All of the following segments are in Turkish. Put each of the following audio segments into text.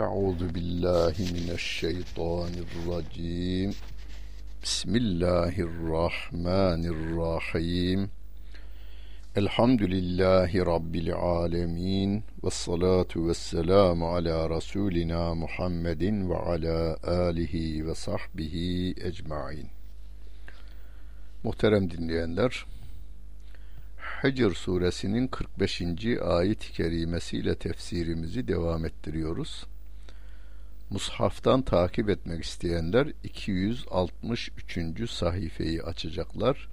Euzu billahi mineşşeytanirracim. Bismillahirrahmanirrahim. Elhamdülillahi Rabbil alemin. Ve salatu ve selamu ala Resulina Muhammedin ve ala alihi ve sahbihi ecmain. Muhterem dinleyenler, Hicr suresinin 45. ayet-i kerimesiyle tefsirimizi devam ettiriyoruz. Mushaftan takip etmek isteyenler 263. sayfayı açacaklar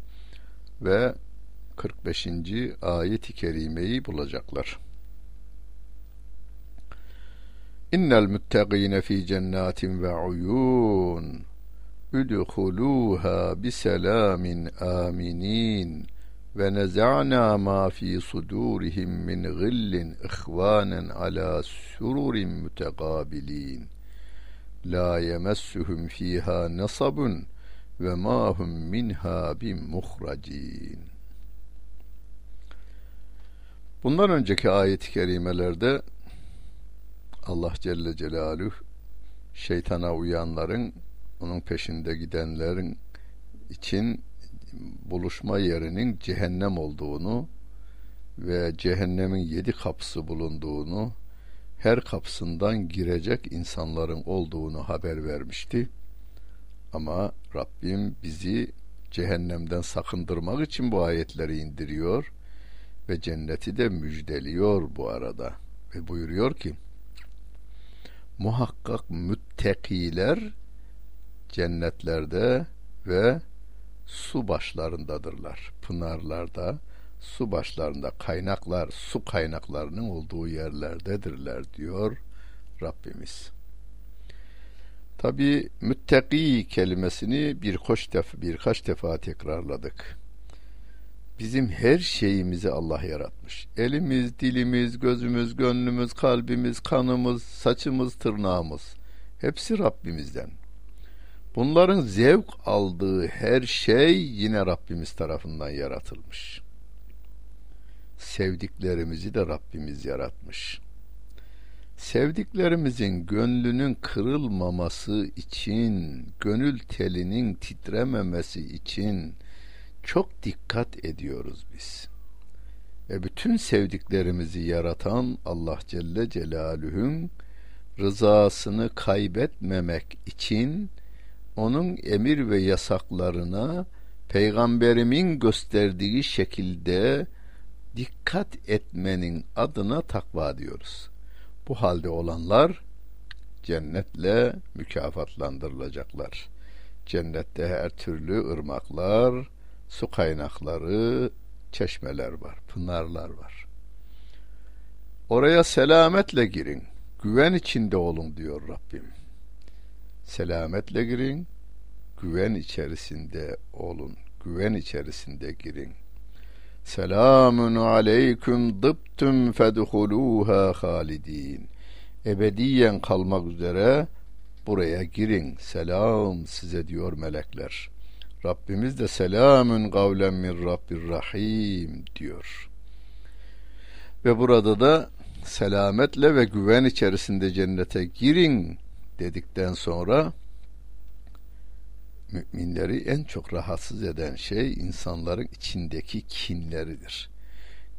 ve 45. ayet-i kerimeyi bulacaklar. İnnel muttaqine fi cennatin ve uyun udhuluha bi selamin aminin ve neza'na ma fi sudurihim min gillin ihvanen ala sururin mutegabilin la yemessuhum fiha nasabun ve ma hum minha bimuhracin. Bundan önceki ayet-i kerimelerde Allah Celle Celaluhu şeytana uyanların onun peşinde gidenlerin için buluşma yerinin cehennem olduğunu ve cehennemin yedi kapısı bulunduğunu her kapısından girecek insanların olduğunu haber vermişti. Ama Rabbim bizi cehennemden sakındırmak için bu ayetleri indiriyor ve cenneti de müjdeliyor bu arada. Ve buyuruyor ki muhakkak müttakiler cennetlerde ve su başlarındadırlar. Pınarlarda, su başlarında kaynaklar, su kaynaklarının olduğu yerlerdedirler diyor Rabbimiz. Tabi müttaki kelimesini birkaç defa, birkaç defa tekrarladık. Bizim her şeyimizi Allah yaratmış. Elimiz, dilimiz, gözümüz, gönlümüz, kalbimiz, kanımız, saçımız, tırnağımız hepsi Rabbimizden. Bunların zevk aldığı her şey yine Rabbimiz tarafından yaratılmış. Sevdiklerimizi de Rabbimiz yaratmış. Sevdiklerimizin gönlünün kırılmaması için, gönül telinin titrememesi için çok dikkat ediyoruz biz. Ve bütün sevdiklerimizi yaratan Allah Celle Celaluhu'nun rızasını kaybetmemek için onun emir ve yasaklarına peygamberimin gösterdiği şekilde dikkat etmenin adına takva diyoruz. Bu halde olanlar cennetle mükafatlandırılacaklar. Cennette her türlü ırmaklar, su kaynakları, çeşmeler var, pınarlar var. Oraya selametle girin, güven içinde olun diyor Rabbim. Selametle girin, güven içerisinde olun, güven içerisinde girin. Selamun aleyküm dıptüm fedhuluha halidin. Ebediyen kalmak üzere buraya girin. Selam size diyor melekler. Rabbimiz de selamun kavlen min Rabbir Rahim diyor. Ve burada da selametle ve güven içerisinde cennete girin dedikten sonra müminleri en çok rahatsız eden şey insanların içindeki kinleridir.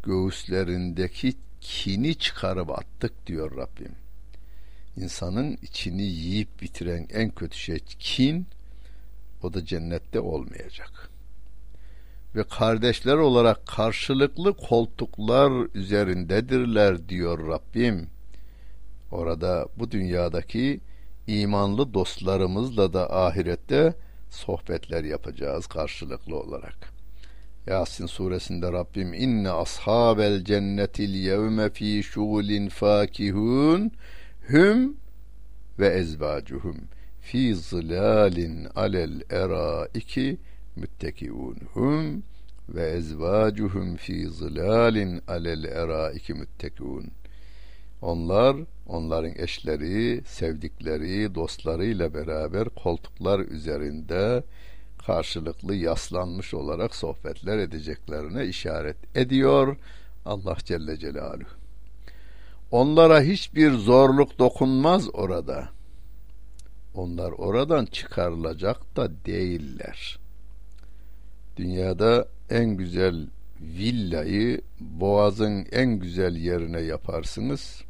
Göğüslerindeki kini çıkarıp attık diyor Rabbim. İnsanın içini yiyip bitiren en kötü şey kin, o da cennette olmayacak. Ve kardeşler olarak karşılıklı koltuklar üzerindedirler diyor Rabbim. Orada bu dünyadaki imanlı dostlarımızla da ahirette sohbetler yapacağız karşılıklı olarak. Yasin suresinde Rabbim inne ashabel cennetil yevme fi şugulin fakihun hüm ve ezvacuhum fi zilalin alel eraiki müttekiun hum ve ezvacuhum fi zilalin alel eraiki müttekiun onlar, onların eşleri, sevdikleri, dostlarıyla beraber koltuklar üzerinde karşılıklı yaslanmış olarak sohbetler edeceklerine işaret ediyor Allah Celle Celaluhu. Onlara hiçbir zorluk dokunmaz orada. Onlar oradan çıkarılacak da değiller. Dünyada en güzel villayı boğazın en güzel yerine yaparsınız.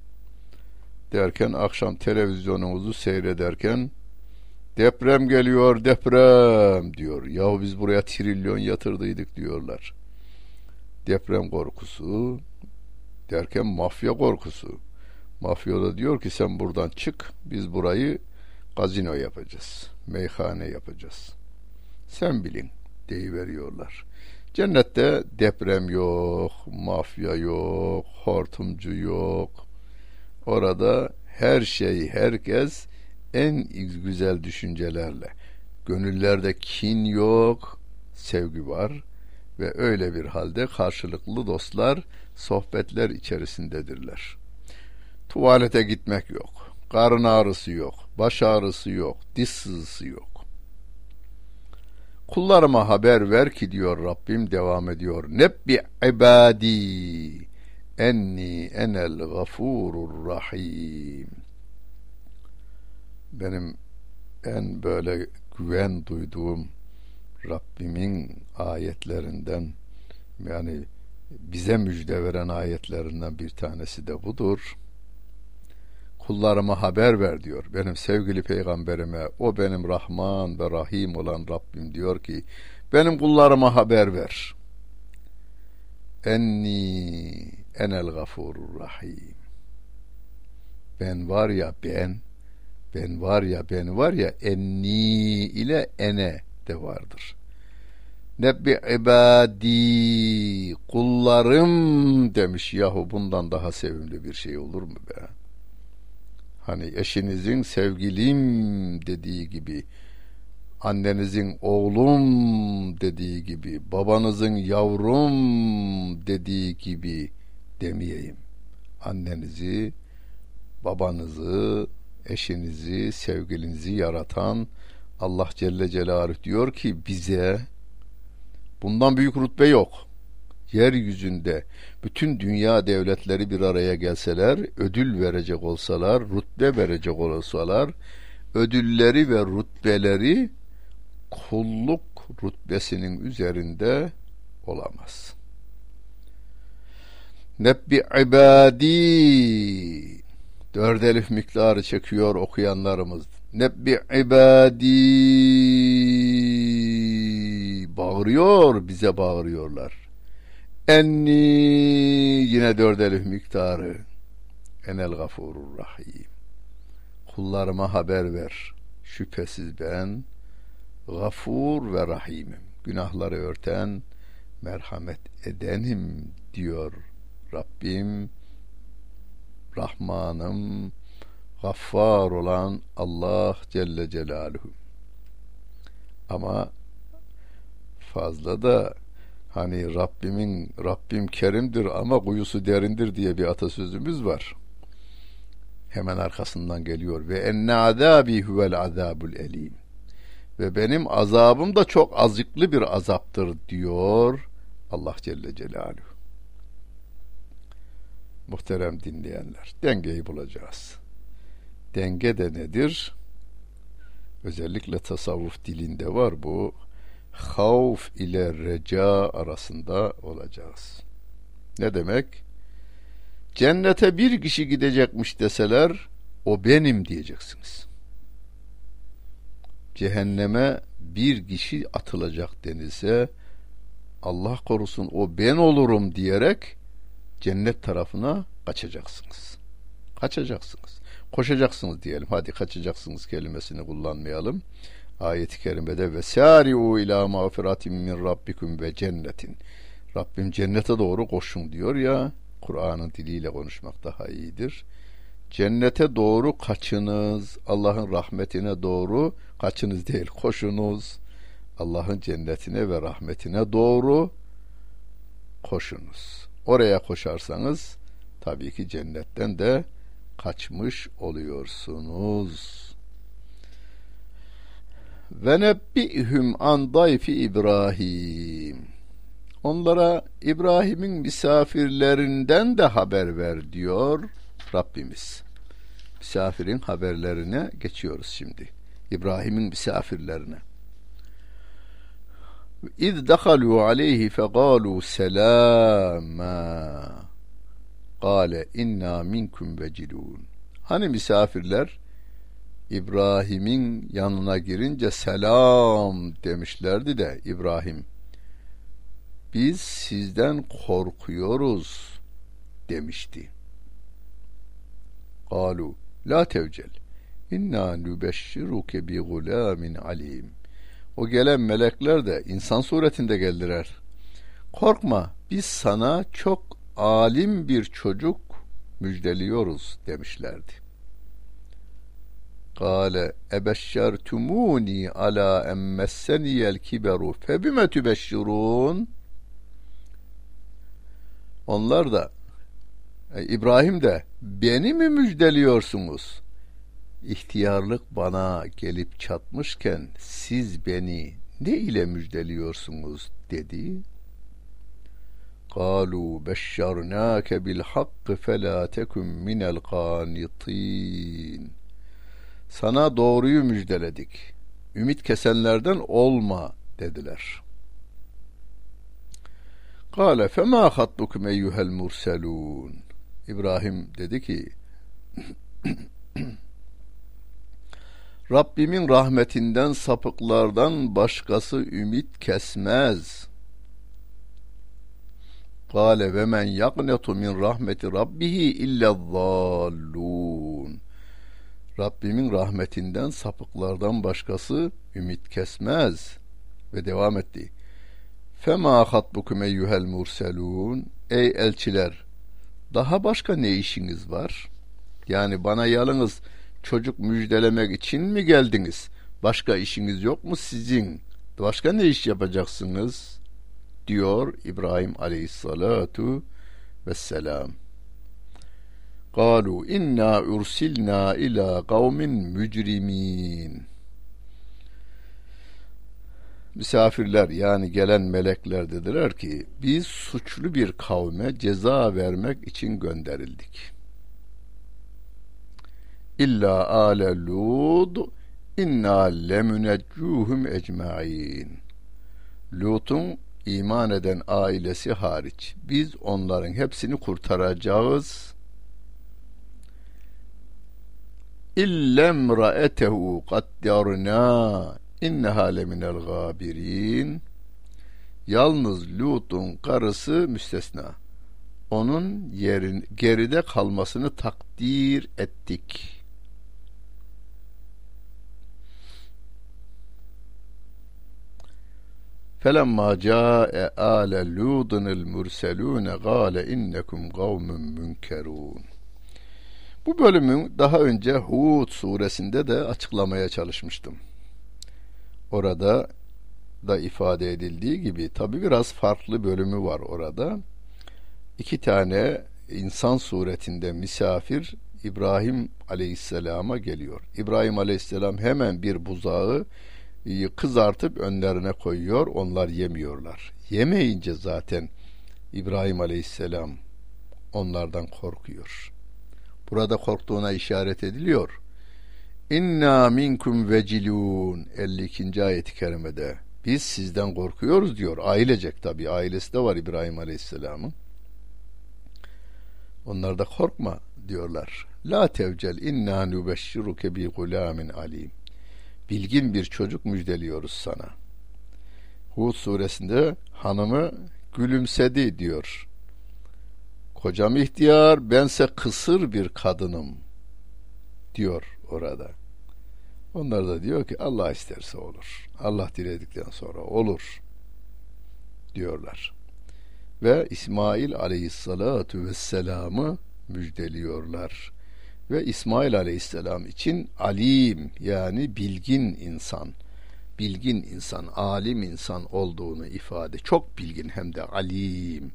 Derken akşam televizyonunuzu seyrederken deprem geliyor deprem diyor. Yahu biz buraya trilyon yatırdıydık diyorlar. Deprem korkusu derken mafya korkusu. Mafya da diyor ki sen buradan çık biz burayı gazino yapacağız. Meyhane yapacağız. Sen bilin deyiveriyorlar. Cennette deprem yok, mafya yok, hortumcu yok. Orada her şey, herkes en güzel düşüncelerle. Gönüllerde kin yok, sevgi var ve öyle bir halde karşılıklı dostlar sohbetler içerisindedirler. Tuvalete gitmek yok, karın ağrısı yok, baş ağrısı yok, diş sızısı yok. Kullarıma haber ver ki diyor Rabbim devam ediyor. Nebbi ibadi enni enel gafurur rahim. Benim en böyle güven duyduğum Rabbimin ayetlerinden yani bize müjde veren ayetlerinden bir tanesi de budur kullarıma haber ver diyor. Benim sevgili peygamberime o benim Rahman ve Rahim olan Rabbim diyor ki benim kullarıma haber ver. Enni enel gafurur rahim. Ben var ya ben ben var ya ben var ya enni ile ene de vardır. Nebbi ibadi kullarım demiş yahu bundan daha sevimli bir şey olur mu be? Hani eşinizin sevgilim dediği gibi, annenizin oğlum dediği gibi, babanızın yavrum dediği gibi demeyeyim. Annenizi, babanızı, eşinizi, sevgilinizi yaratan Allah Celle Celaluhu diyor ki bize bundan büyük rütbe yok yeryüzünde bütün dünya devletleri bir araya gelseler, ödül verecek olsalar, rütbe verecek olsalar, ödülleri ve rütbeleri kulluk rütbesinin üzerinde olamaz. Nebbi ibadi dört elif miktarı çekiyor okuyanlarımız. Nebbi ibadi bağırıyor, bize bağırıyorlar. Enni yine dört elif miktarı. Enel gafurur rahim. Kullarıma haber ver. Şüphesiz ben gafur ve rahimim. Günahları örten, merhamet edenim diyor Rabbim. Rahmanım, gaffar olan Allah Celle Celaluhu. Ama fazla da Hani Rabbimin Rabbim kerimdir ama kuyusu derindir diye bir atasözümüz var. Hemen arkasından geliyor ve enne azabi huvel azabul elim. Ve benim azabım da çok azıklı bir azaptır diyor Allah Celle Celaluhu. Muhterem dinleyenler, dengeyi bulacağız. Denge de nedir? Özellikle tasavvuf dilinde var bu havf ile reca arasında olacağız. Ne demek? Cennete bir kişi gidecekmiş deseler o benim diyeceksiniz. Cehenneme bir kişi atılacak denilse Allah korusun o ben olurum diyerek cennet tarafına kaçacaksınız. Kaçacaksınız. Koşacaksınız diyelim. Hadi kaçacaksınız kelimesini kullanmayalım ayet-i kerimede ve sari'u ila mağfiratin min rabbikum ve cennetin. Rabbim cennete doğru koşun diyor ya. Kur'an'ın diliyle konuşmak daha iyidir. Cennete doğru kaçınız. Allah'ın rahmetine doğru kaçınız değil koşunuz. Allah'ın cennetine ve rahmetine doğru koşunuz. Oraya koşarsanız tabii ki cennetten de kaçmış oluyorsunuz. Ve nebbihüm an dayfi İbrahim. Onlara İbrahim'in misafirlerinden de haber ver diyor Rabbimiz. Misafirin haberlerine geçiyoruz şimdi. İbrahim'in misafirlerine. İz dakalu aleyhi fegalu selama. Kale inna minkum vecilun. Hani misafirler İbrahim'in yanına girince selam demişlerdi de İbrahim biz sizden korkuyoruz demişti. Kalu la tevcel inna nübeşşiruke bi gulamin alim. O gelen melekler de insan suretinde geldiler. Korkma biz sana çok alim bir çocuk müjdeliyoruz demişlerdi. Kale ebeşşertumuni ala emmesseniyel kiberu febime tübeşşirun onlar da İbrahim de beni mi müjdeliyorsunuz? İhtiyarlık bana gelip çatmışken siz beni ne ile müjdeliyorsunuz dedi. قالوا بشرناك بالحق فلا تكن من القانطين Sana doğruyu müjdeledik. Ümit kesenlerden olma dediler. Kale fema hatbukum eyyuhel murselun. İbrahim dedi ki Rabbimin rahmetinden sapıklardan başkası ümit kesmez. Kale ve men yaqnetu min rahmeti rabbihi illa zallun. Rabbimin rahmetinden sapıklardan başkası ümit kesmez. Ve devam etti. Fema hatbukum eyyuhel murselun. Ey elçiler, daha başka ne işiniz var? Yani bana yalnız çocuk müjdelemek için mi geldiniz? Başka işiniz yok mu sizin? Başka ne iş yapacaksınız? diyor İbrahim aleyhissalatu vesselam. قالوا إنا أرسلنا إلى قوم مجرمين misafirler yani gelen melekler dediler ki biz suçlu bir kavme ceza vermek için gönderildik. İlla ale Lud inna lemuneccuhum ecmain. Lut'un iman eden ailesi hariç biz onların hepsini kurtaracağız. İllem ra'etehu qaddarna inneha leminel gabirin yalnız Lut'un karısı müstesna onun yerin geride kalmasını takdir ettik. فَلَمَّا جَاءَ آلَ لُوطٍ الْمُرْسَلُونَ قَالَ إِنَّكُمْ قَوْمٌ مُنْكَرُونَ Bu bölümü daha önce Hud suresinde de açıklamaya çalışmıştım orada da ifade edildiği gibi tabi biraz farklı bölümü var orada. İki tane insan suretinde misafir İbrahim Aleyhisselam'a geliyor. İbrahim Aleyhisselam hemen bir buzağı e, kızartıp önlerine koyuyor. Onlar yemiyorlar. Yemeyince zaten İbrahim Aleyhisselam onlardan korkuyor. Burada korktuğuna işaret ediliyor. İnna minkum vecilun 52. ayet-i kerimede biz sizden korkuyoruz diyor. Ailecek tabi ailesi de var İbrahim Aleyhisselam'ın. Onlar da korkma diyorlar. La tevcel inna nübeşşiruke bi gulamin alim. Bilgin bir çocuk müjdeliyoruz sana. Hud suresinde hanımı gülümsedi diyor. Kocam ihtiyar, bense kısır bir kadınım diyor orada. Onlar da diyor ki Allah isterse olur. Allah diledikten sonra olur diyorlar. Ve İsmail aleyhissalatu vesselam'ı müjdeliyorlar. Ve İsmail aleyhisselam için alim yani bilgin insan, bilgin insan, alim insan olduğunu ifade. Çok bilgin hem de alim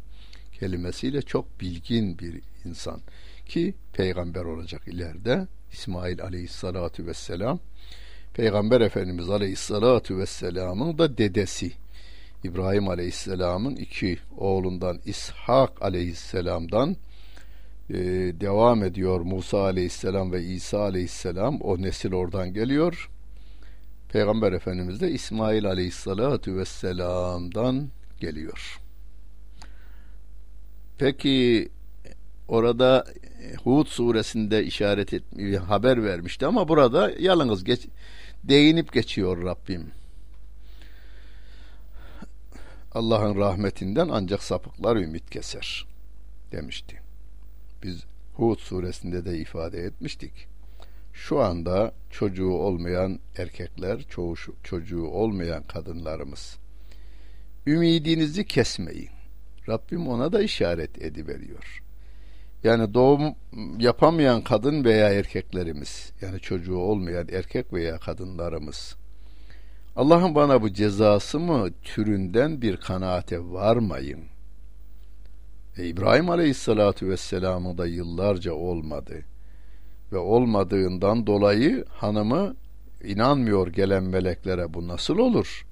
kelimesiyle çok bilgin bir insan ki peygamber olacak ileride İsmail aleyhissalatu vesselam Peygamber Efendimiz Aleyhisselatü Vesselam'ın da dedesi İbrahim Aleyhisselam'ın iki oğlundan İshak Aleyhisselam'dan e, devam ediyor Musa aleyhisselam ve İsa aleyhisselam o nesil oradan geliyor. Peygamber Efendimiz de İsmail aleyhissalatu vesselam'dan geliyor. Peki orada Hud suresinde işaret etmiyor, haber vermişti ama burada yalnız geç, değinip geçiyor Rabbim. Allah'ın rahmetinden ancak sapıklar ümit keser demişti. Biz Hud suresinde de ifade etmiştik. Şu anda çocuğu olmayan erkekler, çoğu çocuğu olmayan kadınlarımız ümidinizi kesmeyin. Rabbim ona da işaret ediveriyor. Yani doğum yapamayan kadın veya erkeklerimiz, yani çocuğu olmayan erkek veya kadınlarımız Allah'ın bana bu cezası mı türünden bir kanaate varmayın. E İbrahim Aleyhisselatü Vesselam'ı da yıllarca olmadı. Ve olmadığından dolayı hanımı inanmıyor gelen meleklere bu nasıl olur?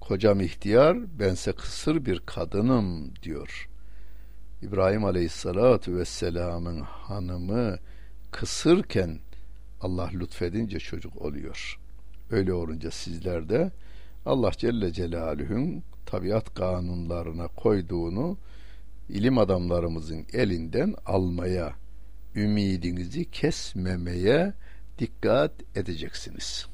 Kocam ihtiyar, bense kısır bir kadınım diyor. İbrahim Aleyhisselatü Vesselam'ın hanımı kısırken Allah lütfedince çocuk oluyor.'' Öyle olunca sizler de Allah Celle Celaluhu'nun tabiat kanunlarına koyduğunu ilim adamlarımızın elinden almaya, ümidinizi kesmemeye dikkat edeceksiniz.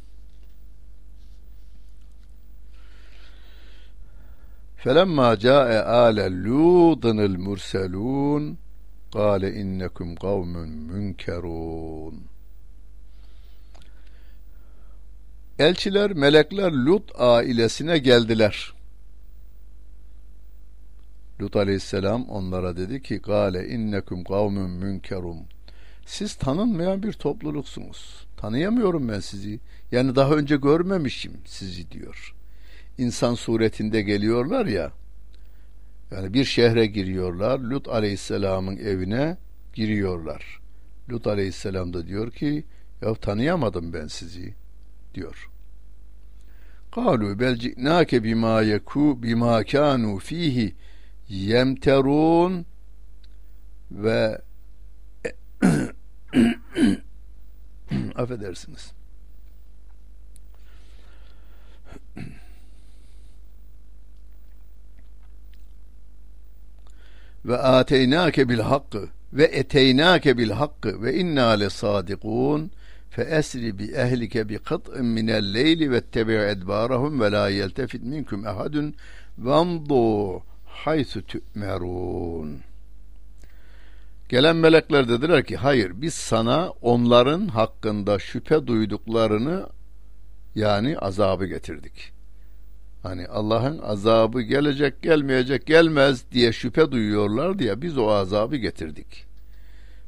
فَلَمَّا جَاءَ آلَ لُوطٍ الْمُرْسَلُونَ قَالَ إِنَّكُمْ قَوْمٌ مُنْكَرُونَ Elçiler, melekler Lut ailesine geldiler. Lut aleyhisselam onlara dedi ki gale innekum kavmun münkerum. Siz tanınmayan bir topluluksunuz. Tanıyamıyorum ben sizi. Yani daha önce görmemişim sizi diyor. İnsan suretinde geliyorlar ya. Yani bir şehre giriyorlar. Lut aleyhisselamın evine giriyorlar. Lut aleyhisselam da diyor ki ya tanıyamadım ben sizi diyor. Kalu bel ci'nake bima yeku bima kanu fihi yemterun ve affedersiniz. ve ateynake bil hakkı ve eteynake bil hakkı ve inna le sadikun فَأَسْرِ بِأَهْلِكَ بِقَطْءٍ مِنَ اللَّيْلِ وَاتَّبِعْ اَدْبَارَهُمْ وَلَا يَلْتَفِتْ مِنْكُمْ اَحَدٌ وَامْضُوا haythu tü'merun. Gelen melekler dediler ki hayır biz sana onların hakkında şüphe duyduklarını yani azabı getirdik. Hani Allah'ın azabı gelecek gelmeyecek gelmez diye şüphe duyuyorlar diye biz o azabı getirdik.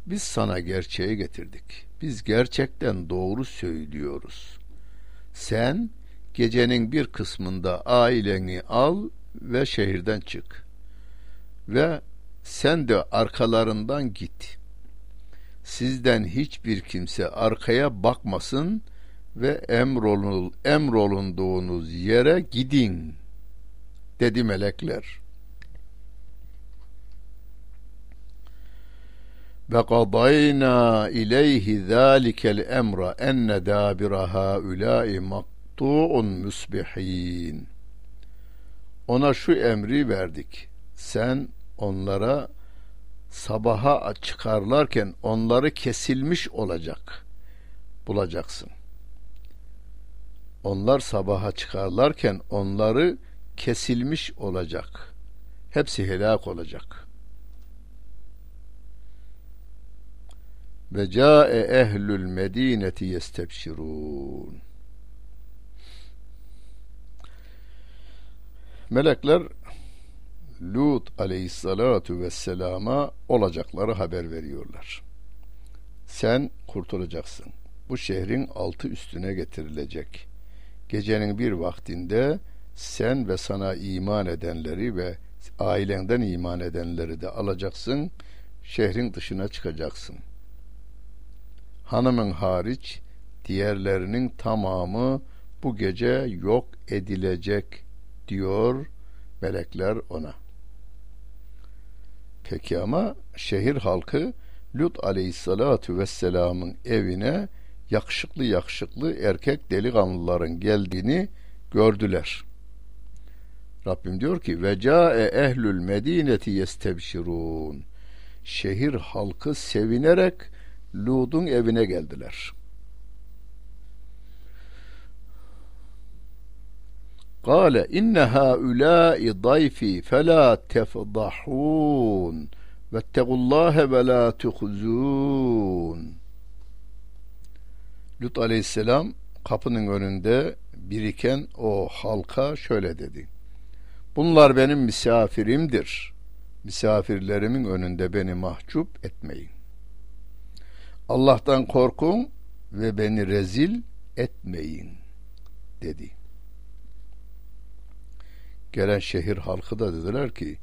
Biz sana gerçeği getirdik. Biz gerçekten doğru söylüyoruz. Sen gecenin bir kısmında aileni al ve şehirden çık. Ve sen de arkalarından git. Sizden hiçbir kimse arkaya bakmasın ve emrolun, emrolunduğunuz yere gidin dedi melekler. ve kadayna ileyhi zâlikel emra enne dâbira hâulâi maktu'un musbihin. Ona şu emri verdik. Sen onlara sabaha çıkarlarken onları kesilmiş olacak bulacaksın. Onlar sabaha çıkarlarken onları kesilmiş olacak. Hepsi helak olacak.'' ve ca'e ehlül medineti yestebşirun. Melekler Lut aleyhissalatu vesselama olacakları haber veriyorlar. Sen kurtulacaksın. Bu şehrin altı üstüne getirilecek. Gecenin bir vaktinde sen ve sana iman edenleri ve ailenden iman edenleri de alacaksın. Şehrin dışına çıkacaksın hanımın hariç diğerlerinin tamamı bu gece yok edilecek diyor melekler ona. Peki ama şehir halkı Lut aleyhissalatu vesselamın evine yakışıklı yakışıklı erkek delikanlıların geldiğini gördüler. Rabbim diyor ki ve cae ehlül medineti yestebşirun. Şehir halkı sevinerek Lut'un evine geldiler. Kale inne haulâi dayfi felâ tefdahûn vettegullâhe ve lâ tuhzûn. Lut aleyhisselam kapının önünde biriken o halka şöyle dedi. Bunlar benim misafirimdir. Misafirlerimin önünde beni mahcup etmeyin. Allah'tan korkun ve beni rezil etmeyin dedi. Gelen şehir halkı da dediler ki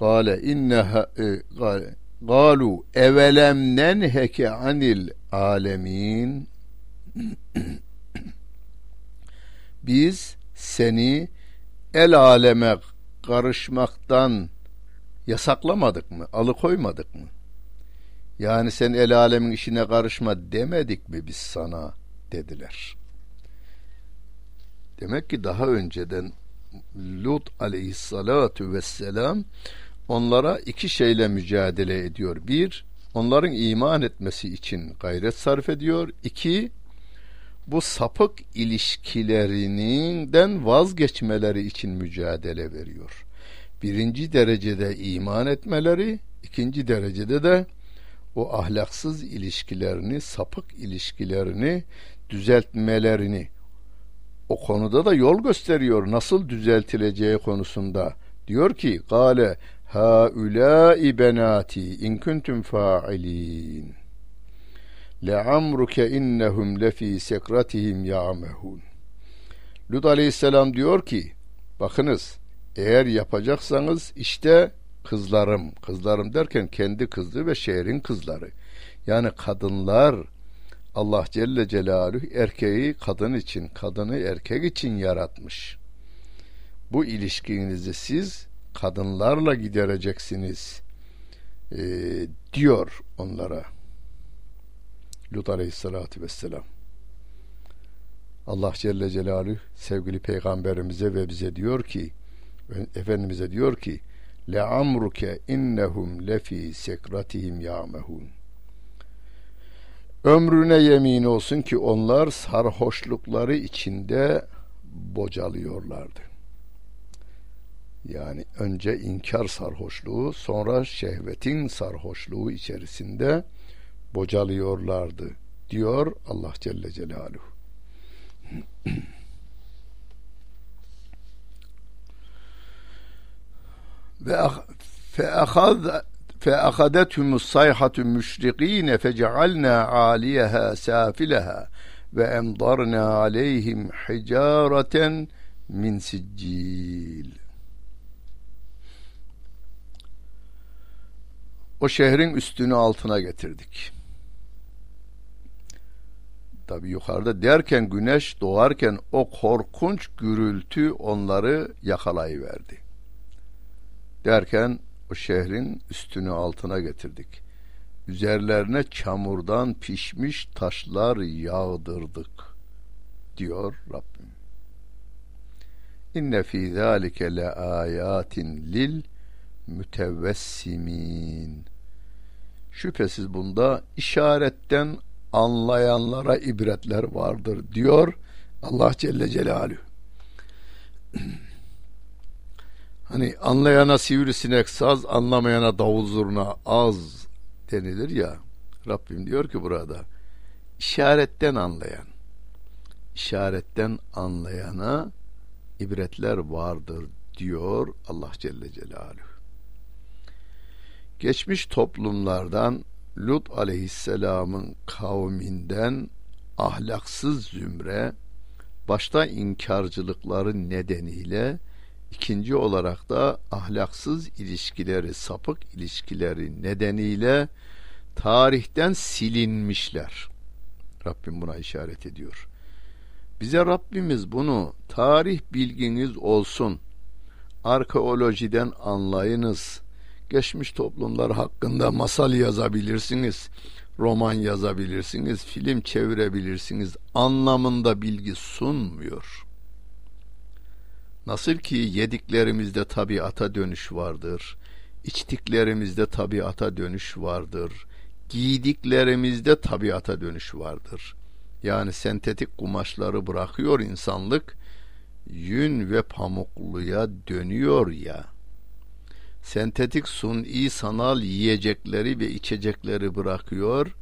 Gale inneha gale galu evelem nenheke anil alemin biz seni el aleme karışmaktan yasaklamadık mı? Alıkoymadık mı? Yani sen el alemin işine karışma demedik mi biz sana dediler. Demek ki daha önceden Lut aleyhissalatu vesselam onlara iki şeyle mücadele ediyor. Bir, onların iman etmesi için gayret sarf ediyor. İki, bu sapık ilişkilerinden vazgeçmeleri için mücadele veriyor. Birinci derecede iman etmeleri, ikinci derecede de o ahlaksız ilişkilerini, sapık ilişkilerini düzeltmelerini o konuda da yol gösteriyor nasıl düzeltileceği konusunda. Diyor ki: "Gale haulâi benati in kuntum fa'ilin." le'amruke innehum lefi sekratihim ya'mehun. Lut aleyhisselam diyor ki, bakınız eğer yapacaksanız işte kızlarım, kızlarım derken kendi kızı ve şehrin kızları. Yani kadınlar Allah Celle Celaluhu erkeği kadın için, kadını erkek için yaratmış. Bu ilişkinizi siz kadınlarla gidereceksiniz e, diyor onlara. Lut Aleyhisselatü Vesselam. Allah Celle Celaluhu sevgili peygamberimize ve bize diyor ki Efendimiz'e diyor ki le amruke innehum lefi sekratihim ya'mehun Ömrüne yemin olsun ki onlar sarhoşlukları içinde bocalıyorlardı. Yani önce inkar sarhoşluğu, sonra şehvetin sarhoşluğu içerisinde bocalıyorlardı diyor Allah Celle Celaluhu. ve fe ahadethum sayhatu müşrikine fecealna aliyeha safilaha ve emdarna aleyhim hicareten min siccil. O şehrin üstünü altına getirdik. Tabi yukarıda derken güneş doğarken o korkunç gürültü onları yakalayıverdi. Derken o şehrin üstünü altına getirdik. Üzerlerine çamurdan pişmiş taşlar yağdırdık diyor Rabbim. İnne fî zâlike le âyâtin lil mütevessimin. Şüphesiz bunda işaretten anlayanlara ibretler vardır diyor Allah Celle Celaluhu. Hani anlayana sivrisinek saz, anlamayana davul zurna az denilir ya. Rabbim diyor ki burada işaretten anlayan, işaretten anlayana ibretler vardır diyor Allah Celle Celaluhu. Geçmiş toplumlardan Lut aleyhisselamın kavminden ahlaksız zümre başta inkarcılıkları nedeniyle ikinci olarak da ahlaksız ilişkileri, sapık ilişkileri nedeniyle tarihten silinmişler. Rabbim buna işaret ediyor. Bize Rabbimiz bunu tarih bilginiz olsun. Arkeolojiden anlayınız geçmiş toplumlar hakkında masal yazabilirsiniz, roman yazabilirsiniz, film çevirebilirsiniz anlamında bilgi sunmuyor. Nasıl ki yediklerimizde tabiata dönüş vardır, içtiklerimizde tabiata dönüş vardır, giydiklerimizde tabiata dönüş vardır. Yani sentetik kumaşları bırakıyor insanlık, yün ve pamukluya dönüyor ya. Sentetik suni sanal yiyecekleri ve içecekleri bırakıyor,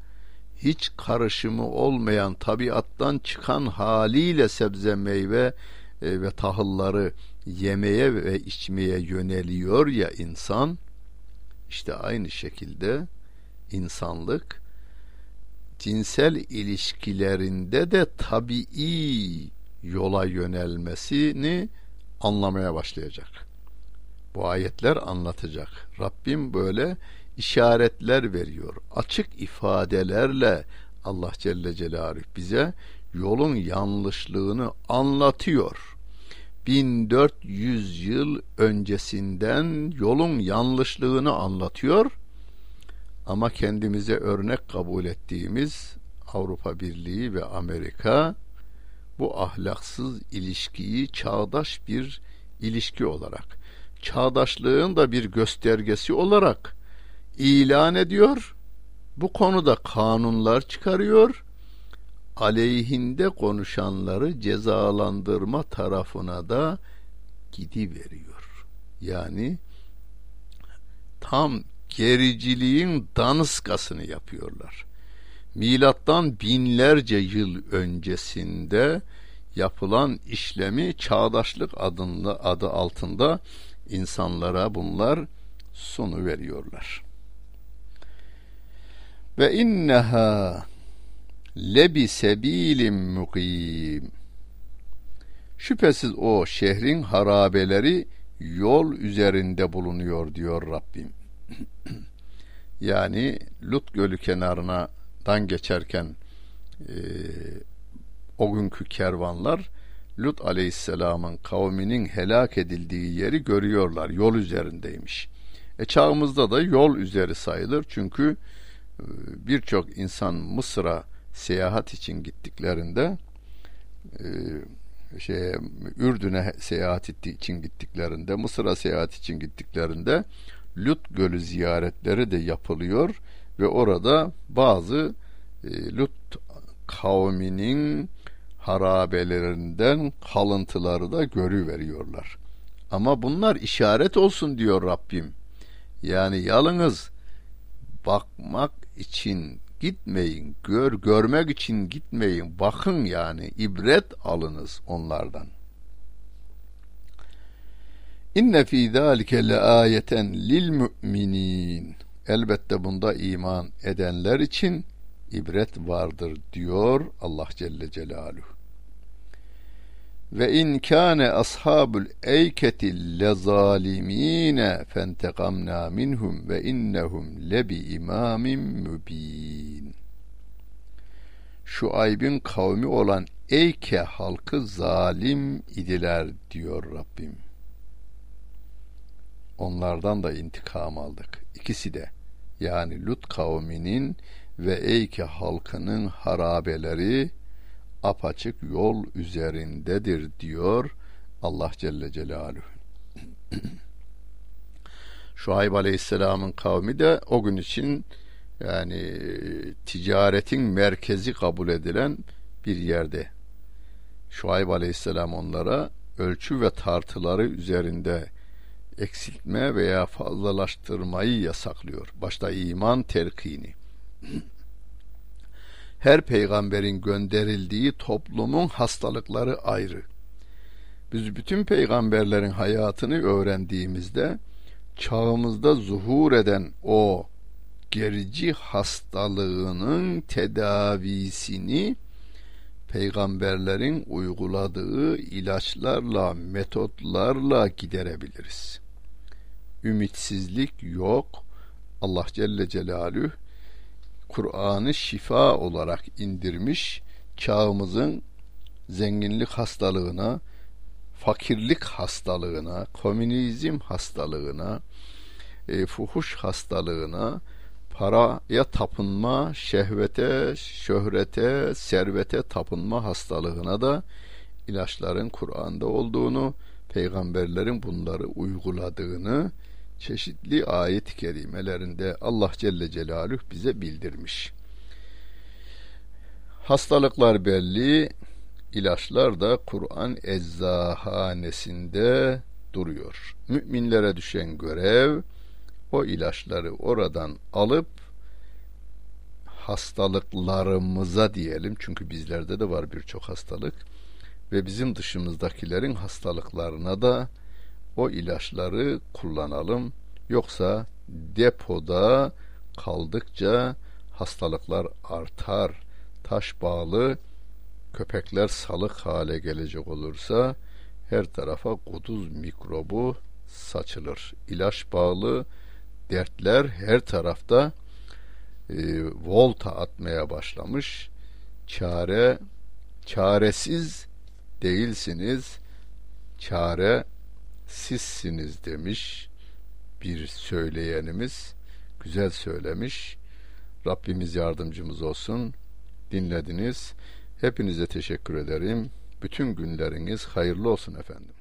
hiç karışımı olmayan tabiattan çıkan haliyle sebze meyve e, ve tahılları yemeye ve içmeye yöneliyor ya insan işte aynı şekilde insanlık cinsel ilişkilerinde de tabii yola yönelmesini anlamaya başlayacak. Bu ayetler anlatacak. Rabbim böyle işaretler veriyor. Açık ifadelerle Allah Celle Celaluhu bize yolun yanlışlığını anlatıyor. 1400 yıl öncesinden yolun yanlışlığını anlatıyor. Ama kendimize örnek kabul ettiğimiz Avrupa Birliği ve Amerika bu ahlaksız ilişkiyi çağdaş bir ilişki olarak, çağdaşlığın da bir göstergesi olarak ilan ediyor. Bu konuda kanunlar çıkarıyor. Aleyhinde konuşanları cezalandırma tarafına da gidiveriyor. Yani tam gericiliğin danıskasını yapıyorlar milattan binlerce yıl öncesinde yapılan işlemi çağdaşlık adında adı altında insanlara bunlar sonu veriyorlar. Ve inneha lebi sebilim mukim. Şüphesiz o şehrin harabeleri yol üzerinde bulunuyor diyor Rabbim. yani Lut Gölü kenarına dan geçerken e, o günkü kervanlar Lut aleyhisselamın kavminin helak edildiği yeri görüyorlar. Yol üzerindeymiş. E çağımızda da yol üzeri sayılır. Çünkü e, birçok insan Mısır'a seyahat için gittiklerinde e, şey Ürdün'e seyahat ettiği için gittiklerinde, Mısır'a seyahat için gittiklerinde Lut Gölü ziyaretleri de yapılıyor ve orada bazı e, Lut kavminin harabelerinden kalıntıları da görüveriyorlar. Ama bunlar işaret olsun diyor Rabbim. Yani yalınız bakmak için gitmeyin, gör görmek için gitmeyin. Bakın yani ibret alınız onlardan. İnne fî zâlike le ayeten lil müminin. Elbette bunda iman edenler için ibret vardır diyor Allah Celle Celaluhu. Ve in kâne ashabul eyketi lezalimine fentekamna minhum ve innehum lebi imamin mübin. Şu aybin kavmi olan Eyke halkı zalim idiler diyor Rabbim. Onlardan da intikam aldık. İkisi de yani Lut kavminin ve Eyke halkının harabeleri apaçık yol üzerindedir diyor Allah Celle Celaluhu. Şuayb Aleyhisselam'ın kavmi de o gün için yani ticaretin merkezi kabul edilen bir yerde. Şuayb Aleyhisselam onlara ölçü ve tartıları üzerinde eksiltme veya fazlalaştırmayı yasaklıyor. Başta iman terkini. Her peygamberin gönderildiği toplumun hastalıkları ayrı. Biz bütün peygamberlerin hayatını öğrendiğimizde çağımızda zuhur eden o gerici hastalığının tedavisini peygamberlerin uyguladığı ilaçlarla, metotlarla giderebiliriz. Ümitsizlik yok. Allah Celle Celaluhu Kur'an'ı şifa olarak indirmiş çağımızın zenginlik hastalığına, fakirlik hastalığına, komünizm hastalığına, e, fuhuş hastalığına, paraya tapınma, şehvete, şöhrete, servete tapınma hastalığına da ilaçların Kur'an'da olduğunu, peygamberlerin bunları uyguladığını çeşitli ayet-i kerimelerinde Allah Celle Celaluhu bize bildirmiş. Hastalıklar belli, ilaçlar da Kur'an eczahanesinde duruyor. Müminlere düşen görev o ilaçları oradan alıp hastalıklarımıza diyelim çünkü bizlerde de var birçok hastalık ve bizim dışımızdakilerin hastalıklarına da o ilaçları kullanalım. Yoksa depoda kaldıkça hastalıklar artar. Taş bağlı köpekler salık hale gelecek olursa her tarafa kuduz mikrobu saçılır. İlaç bağlı dertler her tarafta e, volta atmaya başlamış. Çare çaresiz değilsiniz. Çare sizsiniz demiş bir söyleyenimiz. Güzel söylemiş. Rabbimiz yardımcımız olsun. Dinlediniz. Hepinize teşekkür ederim. Bütün günleriniz hayırlı olsun efendim.